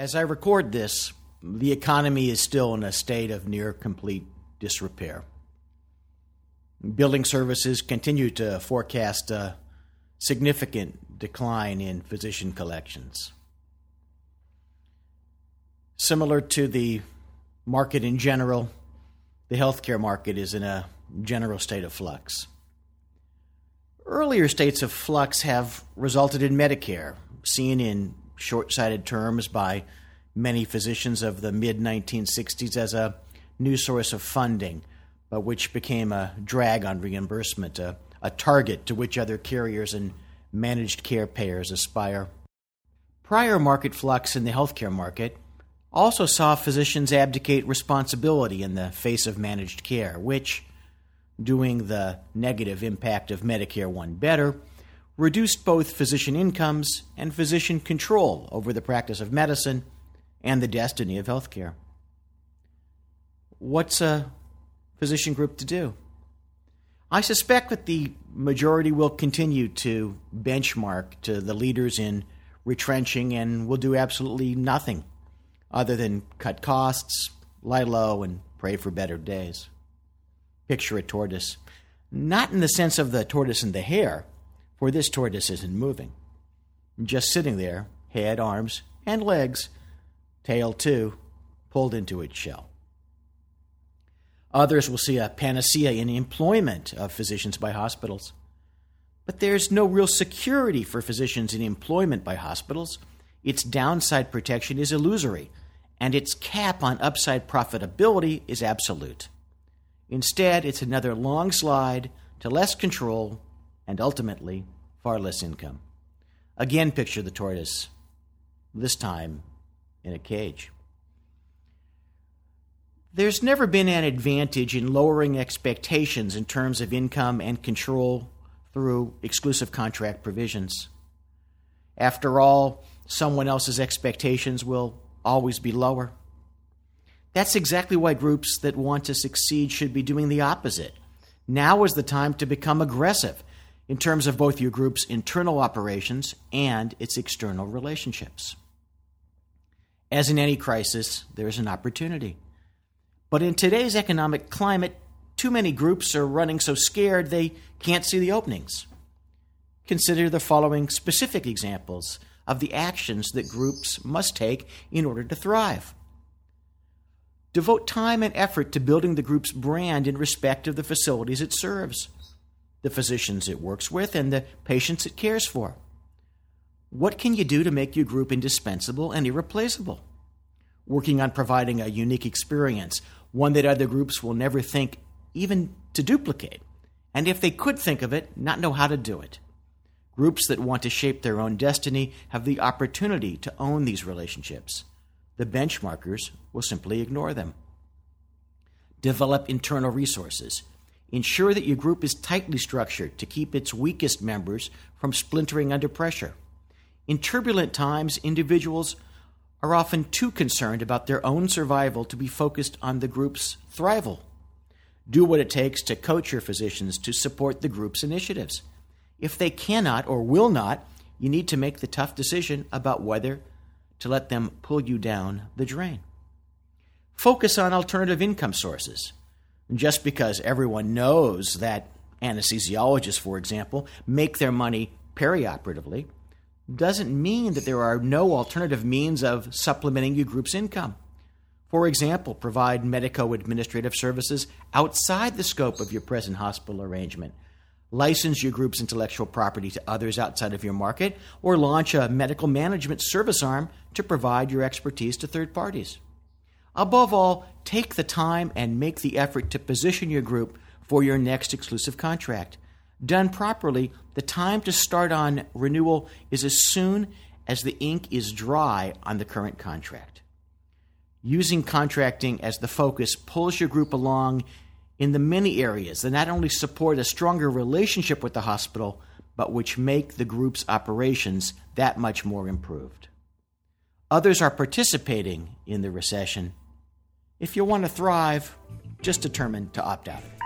As I record this, the economy is still in a state of near complete disrepair. Building services continue to forecast a significant decline in physician collections. Similar to the market in general, the healthcare market is in a general state of flux. Earlier states of flux have resulted in Medicare, seen in short sighted terms by many physicians of the mid 1960s as a new source of funding, but which became a drag on reimbursement, a, a target to which other carriers and managed care payers aspire. Prior market flux in the healthcare market also saw physicians abdicate responsibility in the face of managed care, which, doing the negative impact of Medicare one better, reduced both physician incomes and physician control over the practice of medicine and the destiny of healthcare. What's a physician group to do? I suspect that the majority will continue to benchmark to the leaders in retrenching and will do absolutely nothing other than cut costs, lie low, and pray for better days. Picture a tortoise. Not in the sense of the tortoise and the hare, for this tortoise isn't moving. Just sitting there, head, arms, and legs, tail too, pulled into its shell. Others will see a panacea in employment of physicians by hospitals. But there's no real security for physicians in employment by hospitals. Its downside protection is illusory, and its cap on upside profitability is absolute. Instead, it's another long slide to less control and ultimately far less income. Again, picture the tortoise, this time in a cage. There's never been an advantage in lowering expectations in terms of income and control through exclusive contract provisions. After all, someone else's expectations will always be lower. That's exactly why groups that want to succeed should be doing the opposite. Now is the time to become aggressive in terms of both your group's internal operations and its external relationships. As in any crisis, there is an opportunity. But in today's economic climate, too many groups are running so scared they can't see the openings. Consider the following specific examples of the actions that groups must take in order to thrive. Devote time and effort to building the group's brand in respect of the facilities it serves the physicians it works with, and the patients it cares for. What can you do to make your group indispensable and irreplaceable? Working on providing a unique experience, one that other groups will never think even to duplicate, and if they could think of it, not know how to do it. Groups that want to shape their own destiny have the opportunity to own these relationships. The benchmarkers will simply ignore them. Develop internal resources. Ensure that your group is tightly structured to keep its weakest members from splintering under pressure. In turbulent times, individuals are often too concerned about their own survival to be focused on the group's thrival. Do what it takes to coach your physicians to support the group's initiatives. If they cannot or will not, you need to make the tough decision about whether to let them pull you down the drain. Focus on alternative income sources just because everyone knows that anesthesiologists, for example, make their money perioperatively, doesn't mean that there are no alternative means of supplementing your group's income. For example, provide medico administrative services outside the scope of your present hospital arrangement. License your group's intellectual property to others outside of your market, or launch a medical management service arm to provide your expertise to third parties. Above all, take the time and make the effort to position your group for your next exclusive contract. Done properly, the time to start on renewal is as soon as the ink is dry on the current contract. Using contracting as the focus pulls your group along in the many areas that not only support a stronger relationship with the hospital, but which make the group's operations that much more improved. Others are participating in the recession if you want to thrive, just determined to opt out of it.